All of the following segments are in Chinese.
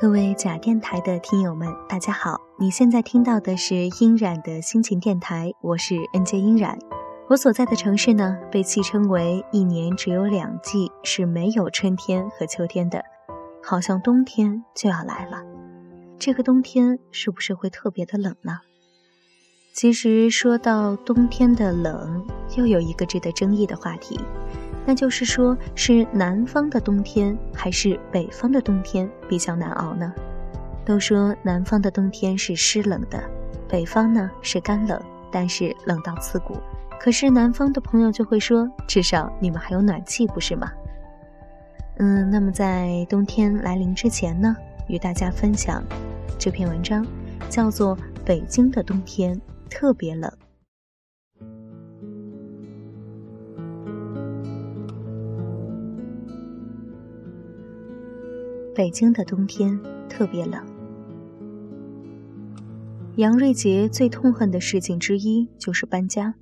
各位假电台的听友们，大家好！你现在听到的是音染的心情电台，我是 NJ 音染。我所在的城市呢，被戏称为一年只有两季，是没有春天和秋天的，好像冬天就要来了。这个冬天是不是会特别的冷呢？其实说到冬天的冷，又有一个值得争议的话题。那就是说，是南方的冬天还是北方的冬天比较难熬呢？都说南方的冬天是湿冷的，北方呢是干冷，但是冷到刺骨。可是南方的朋友就会说，至少你们还有暖气，不是吗？嗯，那么在冬天来临之前呢，与大家分享这篇文章，叫做《北京的冬天特别冷》。北京的冬天特别冷。杨瑞杰最痛恨的事情之一就是搬家，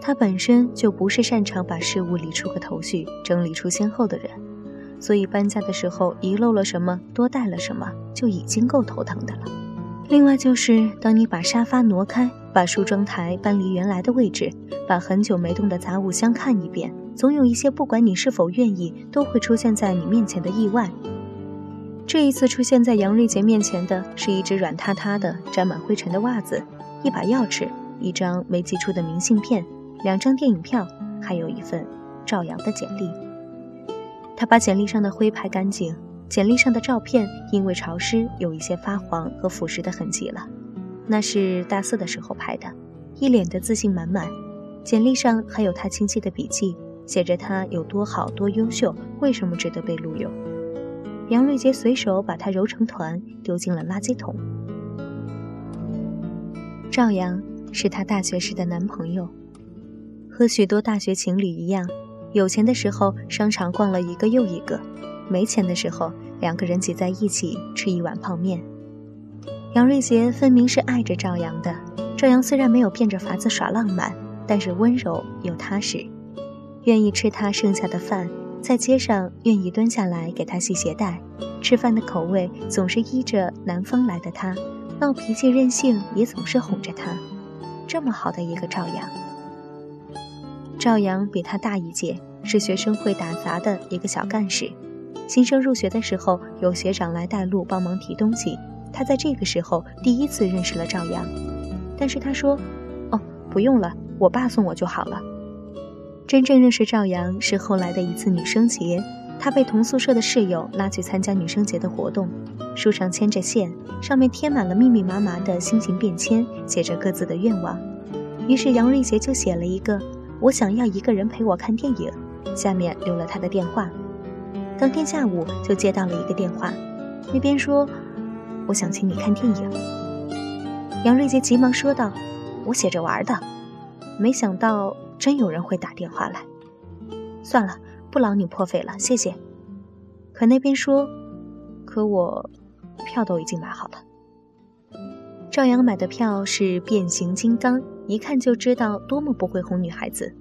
他本身就不是擅长把事物理出个头绪、整理出先后的人，所以搬家的时候遗漏了什么、多带了什么，就已经够头疼的了。另外就是，当你把沙发挪开，把梳妆台搬离原来的位置，把很久没动的杂物箱看一遍，总有一些不管你是否愿意，都会出现在你面前的意外。这一次出现在杨瑞杰面前的是一只软塌塌的、沾满灰尘的袜子，一把钥匙，一张没寄出的明信片，两张电影票，还有一份赵阳的简历。他把简历上的灰拍干净，简历上的照片因为潮湿有一些发黄和腐蚀的痕迹了，那是大四的时候拍的，一脸的自信满满。简历上还有他清晰的笔记，写着他有多好、多优秀，为什么值得被录用。杨瑞杰随手把它揉成团，丢进了垃圾桶。赵阳是他大学时的男朋友，和许多大学情侣一样，有钱的时候商场逛了一个又一个，没钱的时候两个人挤在一起吃一碗泡面。杨瑞杰分明是爱着赵阳的，赵阳虽然没有变着法子耍浪漫，但是温柔又踏实，愿意吃他剩下的饭。在街上愿意蹲下来给他系鞋带，吃饭的口味总是依着南方来的他，闹脾气任性也总是哄着他，这么好的一个赵阳。赵阳比他大一届，是学生会打杂的一个小干事。新生入学的时候，有学长来带路帮忙提东西，他在这个时候第一次认识了赵阳。但是他说：“哦，不用了，我爸送我就好了。”真正认识赵阳是后来的一次女生节，他被同宿舍的室友拉去参加女生节的活动，书上牵着线，上面贴满了密密麻麻的心情便签，写着各自的愿望。于是杨瑞杰就写了一个“我想要一个人陪我看电影”，下面留了他的电话。当天下午就接到了一个电话，那边说：“我想请你看电影。”杨瑞杰急忙说道：“我写着玩的。”没想到。真有人会打电话来，算了，不劳你破费了，谢谢。可那边说，可我票都已经买好了。赵阳买的票是变形金刚，一看就知道多么不会哄女孩子。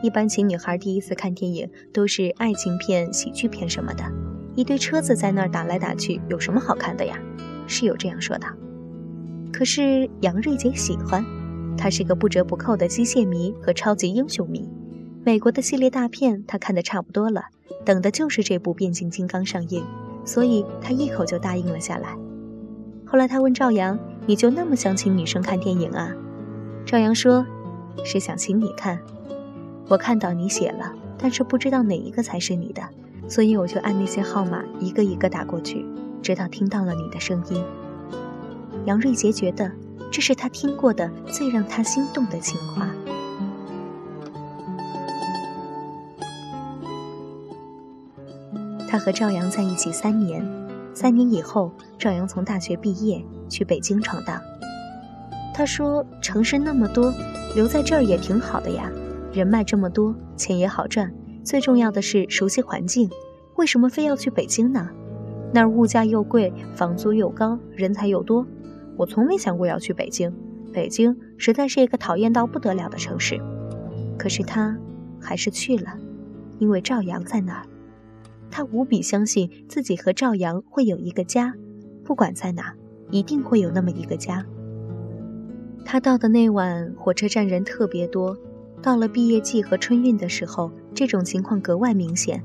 一般请女孩第一次看电影都是爱情片、喜剧片什么的，一堆车子在那儿打来打去，有什么好看的呀？室友这样说的。可是杨瑞杰喜欢。他是个不折不扣的机械迷和超级英雄迷，美国的系列大片他看的差不多了，等的就是这部变形金刚上映，所以他一口就答应了下来。后来他问赵阳：“你就那么想请女生看电影啊？”赵阳说：“是想请你看，我看到你写了，但是不知道哪一个才是你的，所以我就按那些号码一个一个打过去，直到听到了你的声音。”杨瑞杰觉得。这是他听过的最让他心动的情话。他和赵阳在一起三年，三年以后，赵阳从大学毕业去北京闯荡。他说：“城市那么多，留在这儿也挺好的呀，人脉这么多，钱也好赚，最重要的是熟悉环境。为什么非要去北京呢？那儿物价又贵，房租又高，人才又多。”我从没想过要去北京，北京实在是一个讨厌到不得了的城市。可是他还是去了，因为赵阳在那儿。他无比相信自己和赵阳会有一个家，不管在哪，一定会有那么一个家。他到的那晚，火车站人特别多。到了毕业季和春运的时候，这种情况格外明显。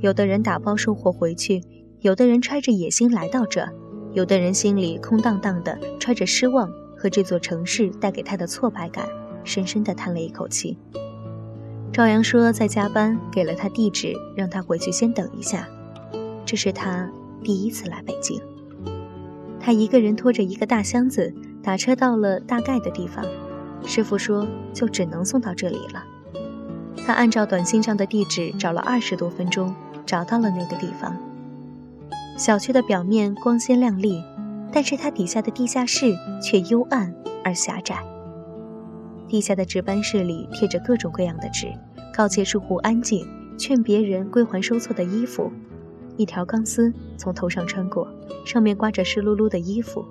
有的人打包收货回去，有的人揣着野心来到这，有的人心里空荡荡的，揣着失望和这座城市带给他的挫败感，深深的叹了一口气。赵阳说在加班，给了他地址，让他回去先等一下。这是他第一次来北京。他一个人拖着一个大箱子，打车到了大概的地方。师傅说就只能送到这里了。他按照短信上的地址找了二十多分钟。找到了那个地方。小区的表面光鲜亮丽，但是它底下的地下室却幽暗而狭窄。地下的值班室里贴着各种各样的纸，告诫住户安静，劝别人归还收错的衣服。一条钢丝从头上穿过，上面挂着湿漉漉的衣服。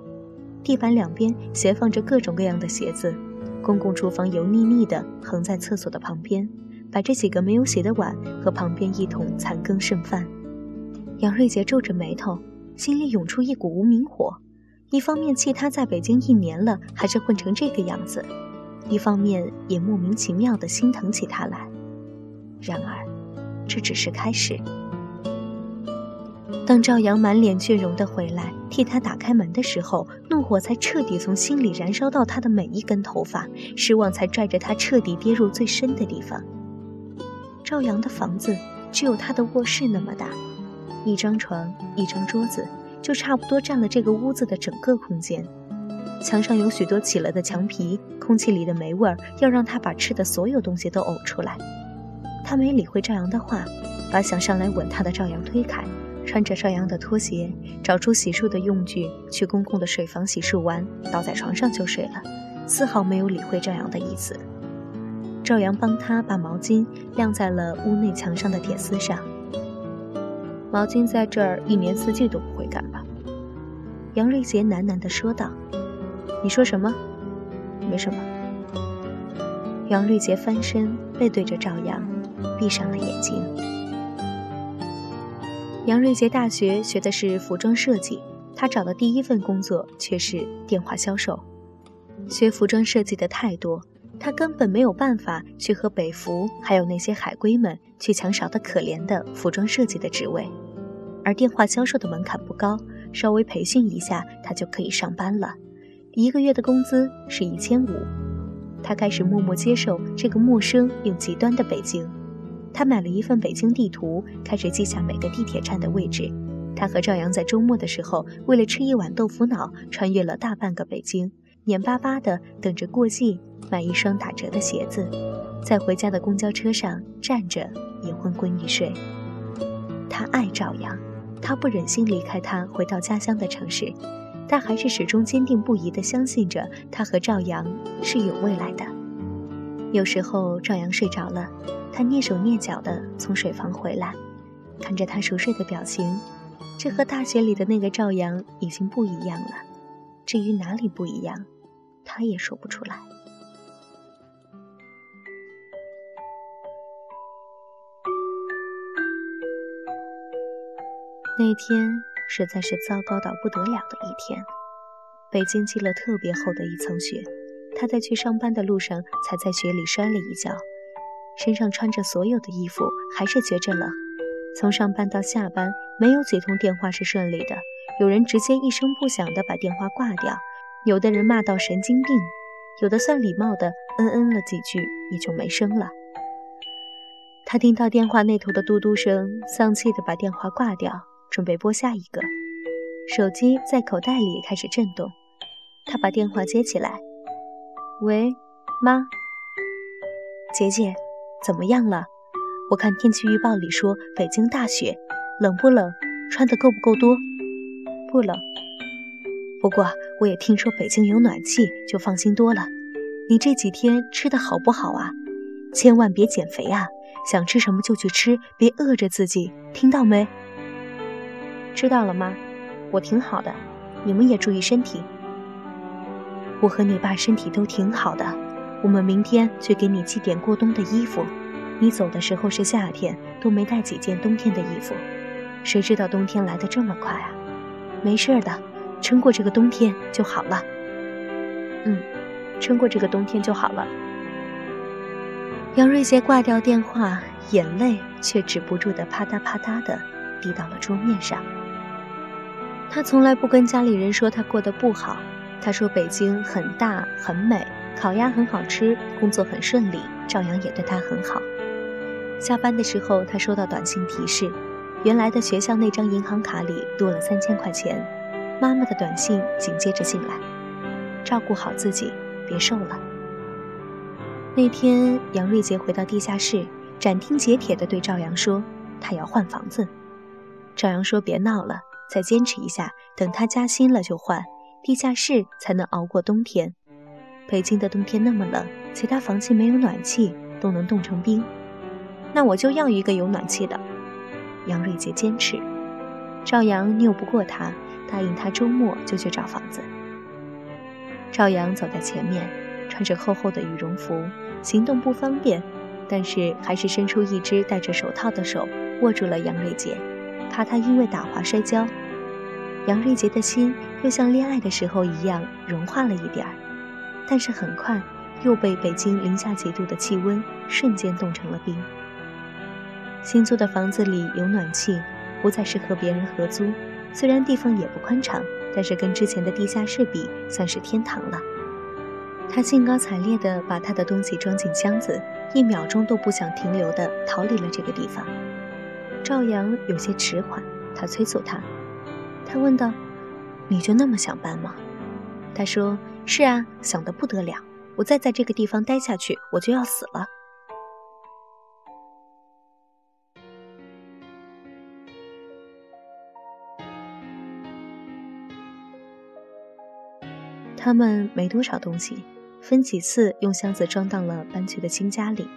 地板两边斜放着各种各样的鞋子。公共厨房油腻腻的横在厕所的旁边。摆着几个没有洗的碗和旁边一桶残羹剩饭，杨瑞杰皱着眉头，心里涌出一股无名火。一方面气他在北京一年了还是混成这个样子，一方面也莫名其妙的心疼起他来。然而，这只是开始。当赵阳满脸倦容的回来替他打开门的时候，怒火才彻底从心里燃烧到他的每一根头发，失望才拽着他彻底跌入最深的地方。赵阳的房子只有他的卧室那么大，一张床，一张桌子，就差不多占了这个屋子的整个空间。墙上有许多起了的墙皮，空气里的霉味儿要让他把吃的所有东西都呕出来。他没理会赵阳的话，把想上来吻他的赵阳推开，穿着赵阳的拖鞋，找出洗漱的用具，去公共的水房洗漱完，倒在床上就睡了，丝毫没有理会赵阳的意思。赵阳帮他把毛巾晾在了屋内墙上的铁丝上。毛巾在这儿一年四季都不会干吧？杨瑞杰喃喃地说道。“你说什么？没什么。”杨瑞杰翻身背对着赵阳，闭上了眼睛。杨瑞杰大学学的是服装设计，他找的第一份工作却是电话销售。学服装设计的太多。他根本没有办法去和北服还有那些海归们去抢少的可怜的服装设计的职位，而电话销售的门槛不高，稍微培训一下他就可以上班了。一个月的工资是一千五。他开始默默接受这个陌生又极端的北京。他买了一份北京地图，开始记下每个地铁站的位置。他和赵阳在周末的时候，为了吃一碗豆腐脑，穿越了大半个北京。眼巴巴地等着过季，买一双打折的鞋子，在回家的公交车上站着也昏昏欲睡。他爱赵阳，他不忍心离开他，回到家乡的城市，但还是始终坚定不移地相信着他和赵阳是有未来的。有时候赵阳睡着了，他蹑手蹑脚地从水房回来，看着他熟睡的表情，这和大学里的那个赵阳已经不一样了。至于哪里不一样？他也说不出来。那天实在是糟糕到不得了的一天，北京积了特别厚的一层雪。他在去上班的路上，才在雪里摔了一跤，身上穿着所有的衣服，还是觉着冷。从上班到下班，没有几通电话是顺利的，有人直接一声不响的把电话挂掉。有的人骂到神经病，有的算礼貌的嗯嗯了几句，也就没声了。他听到电话那头的嘟嘟声，丧气的把电话挂掉，准备拨下一个。手机在口袋里开始震动，他把电话接起来：“喂，妈，姐姐，怎么样了？我看天气预报里说北京大雪，冷不冷？穿的够不够多？不冷。”不过我也听说北京有暖气，就放心多了。你这几天吃的好不好啊？千万别减肥啊！想吃什么就去吃，别饿着自己，听到没？知道了吗？我挺好的，你们也注意身体。我和你爸身体都挺好的，我们明天去给你寄点过冬的衣服。你走的时候是夏天，都没带几件冬天的衣服，谁知道冬天来的这么快啊？没事的。撑过这个冬天就好了。嗯，撑过这个冬天就好了。杨瑞杰挂掉电话，眼泪却止不住的啪嗒啪嗒的滴到了桌面上。他从来不跟家里人说他过得不好，他说北京很大很美，烤鸭很好吃，工作很顺利，赵阳也对他很好。下班的时候，他收到短信提示，原来的学校那张银行卡里多了三千块钱。妈妈的短信紧接着进来，照顾好自己，别瘦了。那天，杨瑞杰回到地下室，斩钉截铁地对赵阳说：“他要换房子。”赵阳说：“别闹了。”再坚持一下，等他加薪了就换地下室，才能熬过冬天。北京的冬天那么冷，其他房间没有暖气，都能冻成冰。那我就要一个有暖气的。杨瑞杰坚持，赵阳拗不过他，答应他周末就去找房子。赵阳走在前面，穿着厚厚的羽绒服，行动不方便，但是还是伸出一只戴着手套的手握住了杨瑞杰，怕他因为打滑摔跤。杨瑞杰的心又像恋爱的时候一样融化了一点儿，但是很快又被北京零下几度的气温瞬间冻成了冰。新租的房子里有暖气，不再是和别人合租，虽然地方也不宽敞，但是跟之前的地下室比算是天堂了。他兴高采烈地把他的东西装进箱子，一秒钟都不想停留地逃离了这个地方。赵阳有些迟缓，他催促他。他问道：“你就那么想搬吗？”他说：“是啊，想得不得了。我再在这个地方待下去，我就要死了。”他们没多少东西，分几次用箱子装到了搬去的新家里。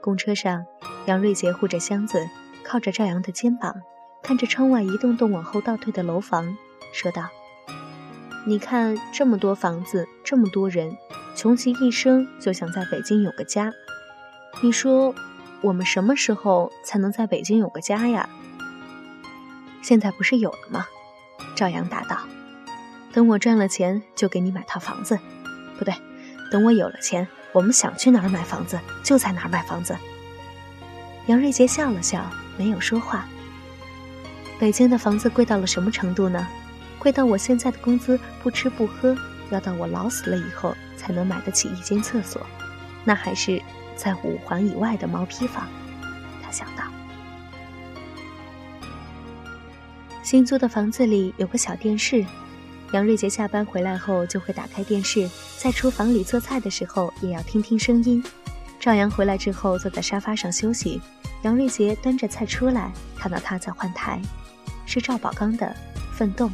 公车上，杨瑞杰护着箱子，靠着赵阳的肩膀。看着窗外一栋栋往后倒退的楼房，说道：“你看这么多房子，这么多人，穷其一生就想在北京有个家。你说，我们什么时候才能在北京有个家呀？”现在不是有了吗？赵阳答道：“等我赚了钱，就给你买套房子。不对，等我有了钱，我们想去哪儿买房子就在哪儿买房子。”杨瑞杰笑了笑，没有说话。北京的房子贵到了什么程度呢？贵到我现在的工资不吃不喝，要到我老死了以后才能买得起一间厕所，那还是在五环以外的毛坯房。他想到，新租的房子里有个小电视，杨瑞杰下班回来后就会打开电视，在厨房里做菜的时候也要听听声音。赵阳回来之后坐在沙发上休息，杨瑞杰端着菜出来，看到他在换台。是赵宝刚的《奋斗》。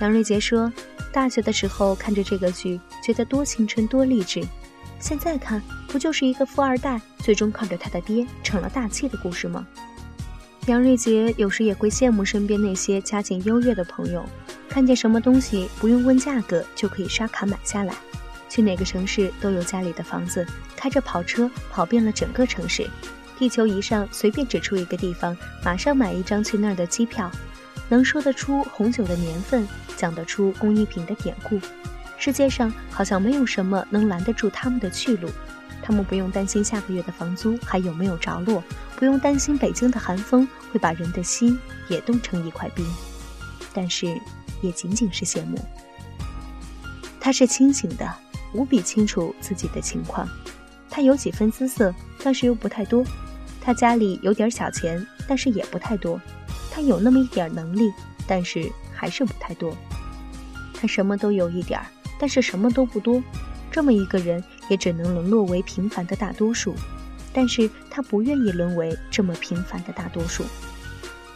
杨瑞杰说：“大学的时候看着这个剧，觉得多青春多励志。现在看，不就是一个富二代最终靠着他的爹成了大器的故事吗？”杨瑞杰有时也会羡慕身边那些家境优越的朋友，看见什么东西不用问价格就可以刷卡买下来，去哪个城市都有家里的房子，开着跑车跑遍了整个城市。地球仪上随便指出一个地方，马上买一张去那儿的机票。能说得出红酒的年份，讲得出工艺品的典故，世界上好像没有什么能拦得住他们的去路。他们不用担心下个月的房租还有没有着落，不用担心北京的寒风会把人的心也冻成一块冰。但是，也仅仅是羡慕。他是清醒的，无比清楚自己的情况。他有几分姿色，但是又不太多。他家里有点小钱，但是也不太多。他有那么一点能力，但是还是不太多。他什么都有一点儿，但是什么都不多。这么一个人，也只能沦落为平凡的大多数。但是他不愿意沦为这么平凡的大多数。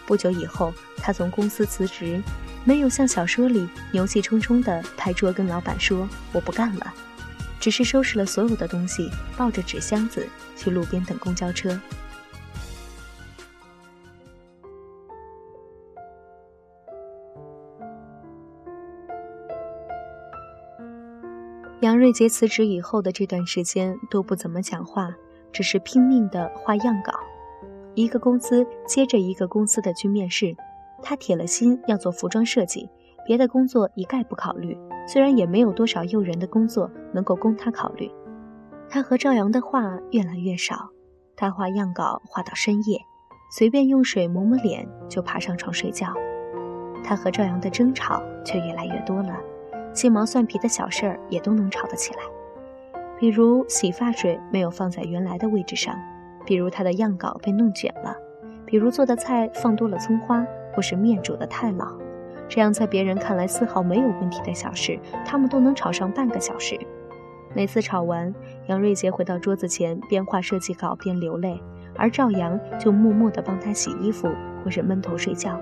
不久以后，他从公司辞职，没有像小说里牛气冲冲地拍桌跟老板说“我不干了”，只是收拾了所有的东西，抱着纸箱子去路边等公交车。杨瑞杰辞职以后的这段时间都不怎么讲话，只是拼命的画样稿。一个公司接着一个公司的去面试，他铁了心要做服装设计，别的工作一概不考虑。虽然也没有多少诱人的工作能够供他考虑，他和赵阳的话越来越少。他画样稿画到深夜，随便用水抹抹脸就爬上床睡觉。他和赵阳的争吵却越来越多了，鸡毛蒜皮的小事儿也都能吵得起来。比如洗发水没有放在原来的位置上，比如他的样稿被弄卷了，比如做的菜放多了葱花，或是面煮得太老。这样在别人看来丝毫没有问题的小事，他们都能吵上半个小时。每次吵完，杨瑞杰回到桌子前，边画设计稿边流泪，而赵阳就默默地帮他洗衣服或是闷头睡觉。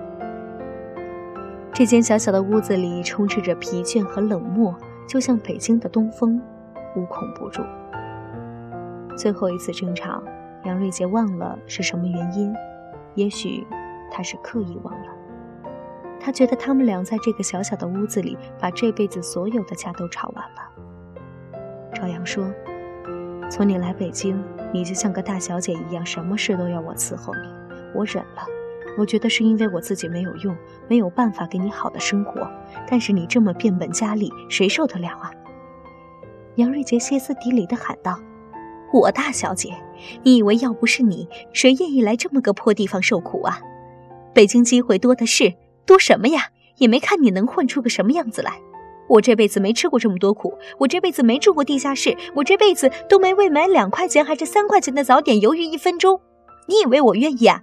这间小小的屋子里充斥着疲倦和冷漠，就像北京的东风，无孔不入。最后一次争吵，杨瑞杰忘了是什么原因，也许他是刻意忘了。他觉得他们俩在这个小小的屋子里，把这辈子所有的架都吵完了。朝阳说：“从你来北京，你就像个大小姐一样，什么事都要我伺候你。我忍了，我觉得是因为我自己没有用，没有办法给你好的生活。但是你这么变本加厉，谁受得了啊？”杨瑞杰歇斯底里地喊道：“我大小姐，你以为要不是你，谁愿意来这么个破地方受苦啊？北京机会多的是，多什么呀？也没看你能混出个什么样子来。”我这辈子没吃过这么多苦，我这辈子没住过地下室，我这辈子都没为买两块钱还是三块钱的早点犹豫一分钟。你以为我愿意啊？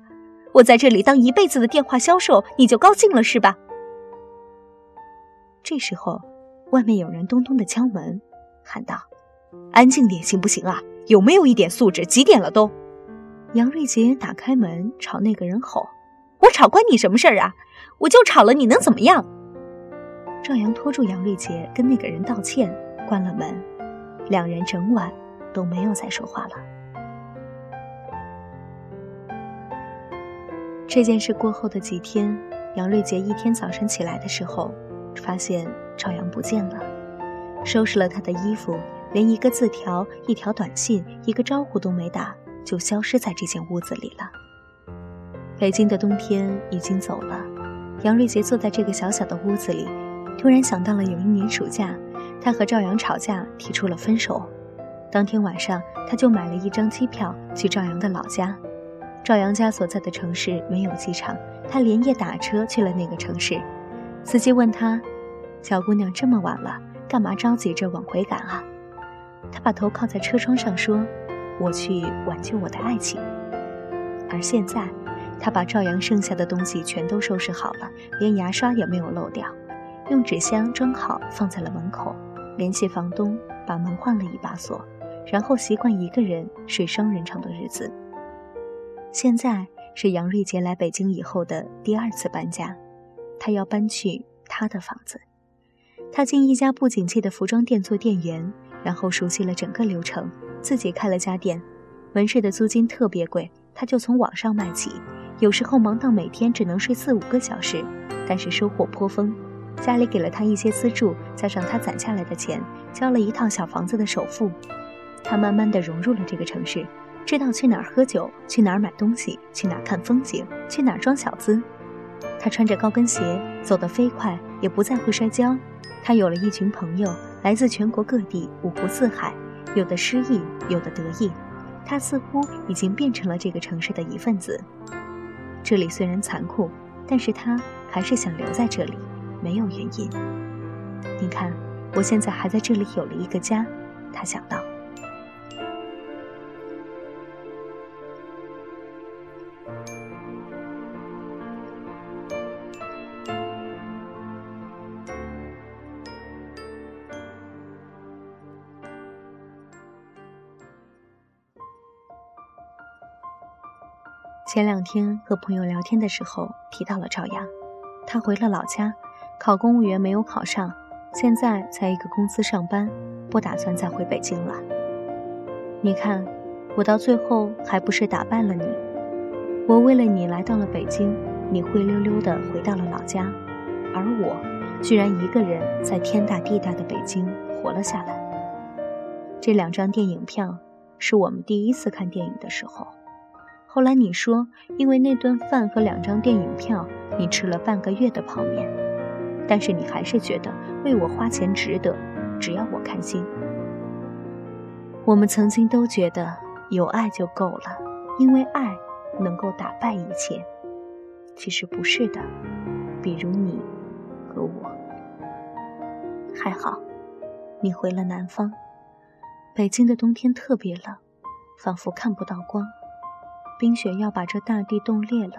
我在这里当一辈子的电话销售，你就高兴了是吧？这时候，外面有人咚咚的敲门，喊道：“安静点行不行啊？有没有一点素质？几点了都？”杨瑞杰打开门，朝那个人吼：“我吵关你什么事儿啊？我就吵了，你能怎么样？”赵阳拖住杨瑞杰，跟那个人道歉，关了门。两人整晚都没有再说话了。这件事过后的几天，杨瑞杰一天早晨起来的时候，发现赵阳不见了，收拾了他的衣服，连一个字条、一条短信、一个招呼都没打，就消失在这间屋子里了。北京的冬天已经走了，杨瑞杰坐在这个小小的屋子里。突然想到了有一年暑假，他和赵阳吵架，提出了分手。当天晚上，他就买了一张机票去赵阳的老家。赵阳家所在的城市没有机场，他连夜打车去了那个城市。司机问他：“小姑娘这么晚了，干嘛着急着往回赶啊？”他把头靠在车窗上说：“我去挽救我的爱情。”而现在，他把赵阳剩下的东西全都收拾好了，连牙刷也没有漏掉。用纸箱装好，放在了门口。联系房东，把门换了一把锁，然后习惯一个人睡双人床的日子。现在是杨瑞杰来北京以后的第二次搬家，他要搬去他的房子。他进一家不景气的服装店做店员，然后熟悉了整个流程，自己开了家店。门市的租金特别贵，他就从网上卖起。有时候忙到每天只能睡四五个小时，但是收获颇丰。家里给了他一些资助，加上他攒下来的钱，交了一套小房子的首付。他慢慢的融入了这个城市，知道去哪儿喝酒，去哪儿买东西，去哪儿看风景，去哪儿装小资。他穿着高跟鞋，走得飞快，也不再会摔跤。他有了一群朋友，来自全国各地，五湖四海，有的失意，有的得意。他似乎已经变成了这个城市的一份子。这里虽然残酷，但是他还是想留在这里。没有原因。你看，我现在还在这里有了一个家，他想到。前两天和朋友聊天的时候提到了赵阳，他回了老家。考公务员没有考上，现在在一个公司上班，不打算再回北京了。你看，我到最后还不是打败了你？我为了你来到了北京，你灰溜溜的回到了老家，而我居然一个人在天大地大的北京活了下来。这两张电影票是我们第一次看电影的时候，后来你说因为那顿饭和两张电影票，你吃了半个月的泡面。但是你还是觉得为我花钱值得，只要我开心。我们曾经都觉得有爱就够了，因为爱能够打败一切。其实不是的，比如你和我。还好，你回了南方。北京的冬天特别冷，仿佛看不到光，冰雪要把这大地冻裂了。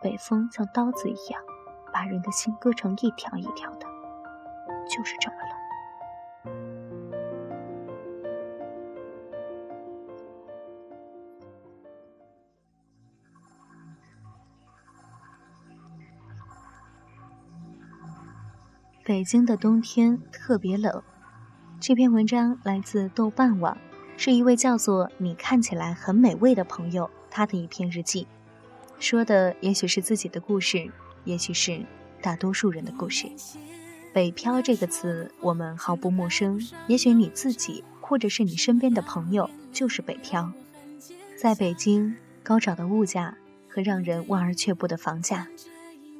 北风像刀子一样，把人的心割成一条一条的，就是这么冷。北京的冬天特别冷。这篇文章来自豆瓣网，是一位叫做“你看起来很美味”的朋友他的一篇日记，说的也许是自己的故事，也许是大多数人的故事。北漂这个词我们毫不陌生，也许你自己或者是你身边的朋友就是北漂。在北京，高涨的物价和让人望而却步的房价，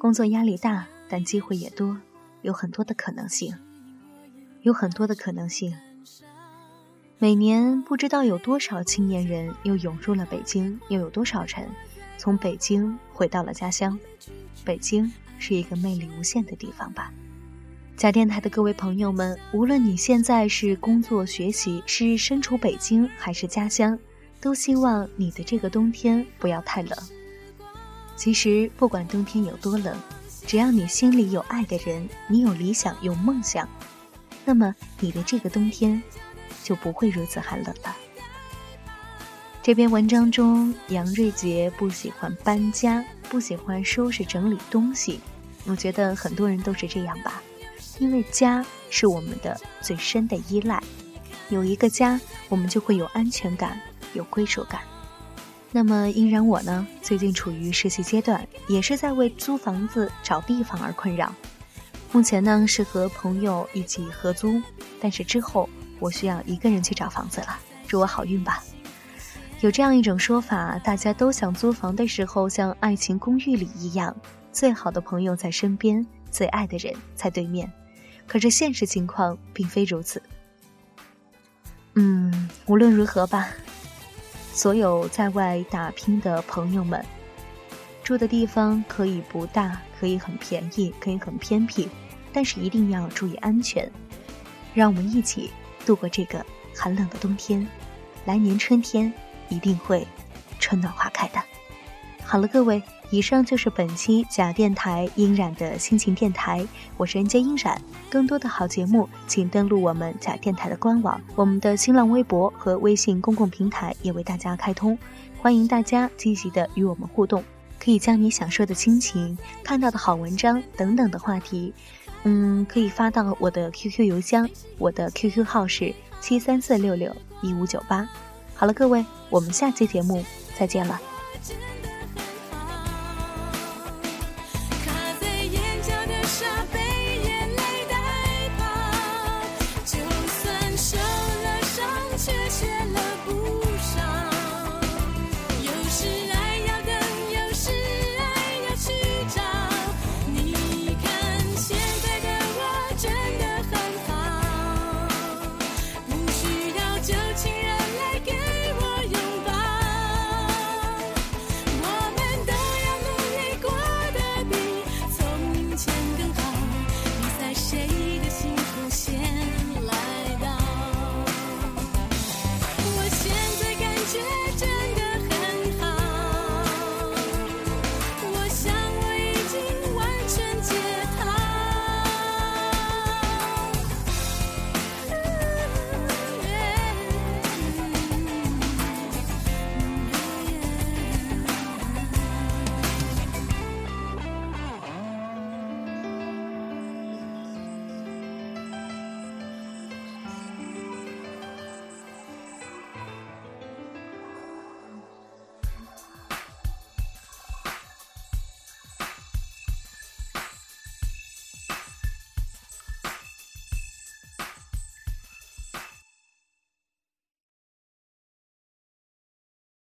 工作压力大，但机会也多。有很多的可能性，有很多的可能性。每年不知道有多少青年人又涌入了北京，又有多少人从北京回到了家乡。北京是一个魅力无限的地方吧。假电台的各位朋友们，无论你现在是工作学习，是身处北京还是家乡，都希望你的这个冬天不要太冷。其实不管冬天有多冷。只要你心里有爱的人，你有理想有梦想，那么你的这个冬天就不会如此寒冷了。这篇文章中，杨瑞杰不喜欢搬家，不喜欢收拾整理东西。我觉得很多人都是这样吧，因为家是我们的最深的依赖，有一个家，我们就会有安全感，有归属感。那么，依然我呢，最近处于实习阶段，也是在为租房子找地方而困扰。目前呢，是和朋友一起合租，但是之后我需要一个人去找房子了。祝我好运吧！有这样一种说法，大家都想租房的时候，像《爱情公寓》里一样，最好的朋友在身边，最爱的人在对面。可是现实情况并非如此。嗯，无论如何吧。所有在外打拼的朋友们，住的地方可以不大，可以很便宜，可以很偏僻，但是一定要注意安全。让我们一起度过这个寒冷的冬天，来年春天一定会春暖花开的。好了，各位。以上就是本期假电台音染的心情电台，我是人间音染。更多的好节目，请登录我们假电台的官网，我们的新浪微博和微信公共平台也为大家开通，欢迎大家积极的与我们互动，可以将你想说的亲情、看到的好文章等等的话题，嗯，可以发到我的 QQ 邮箱，我的 QQ 号是七三四六六一五九八。好了，各位，我们下期节目再见了。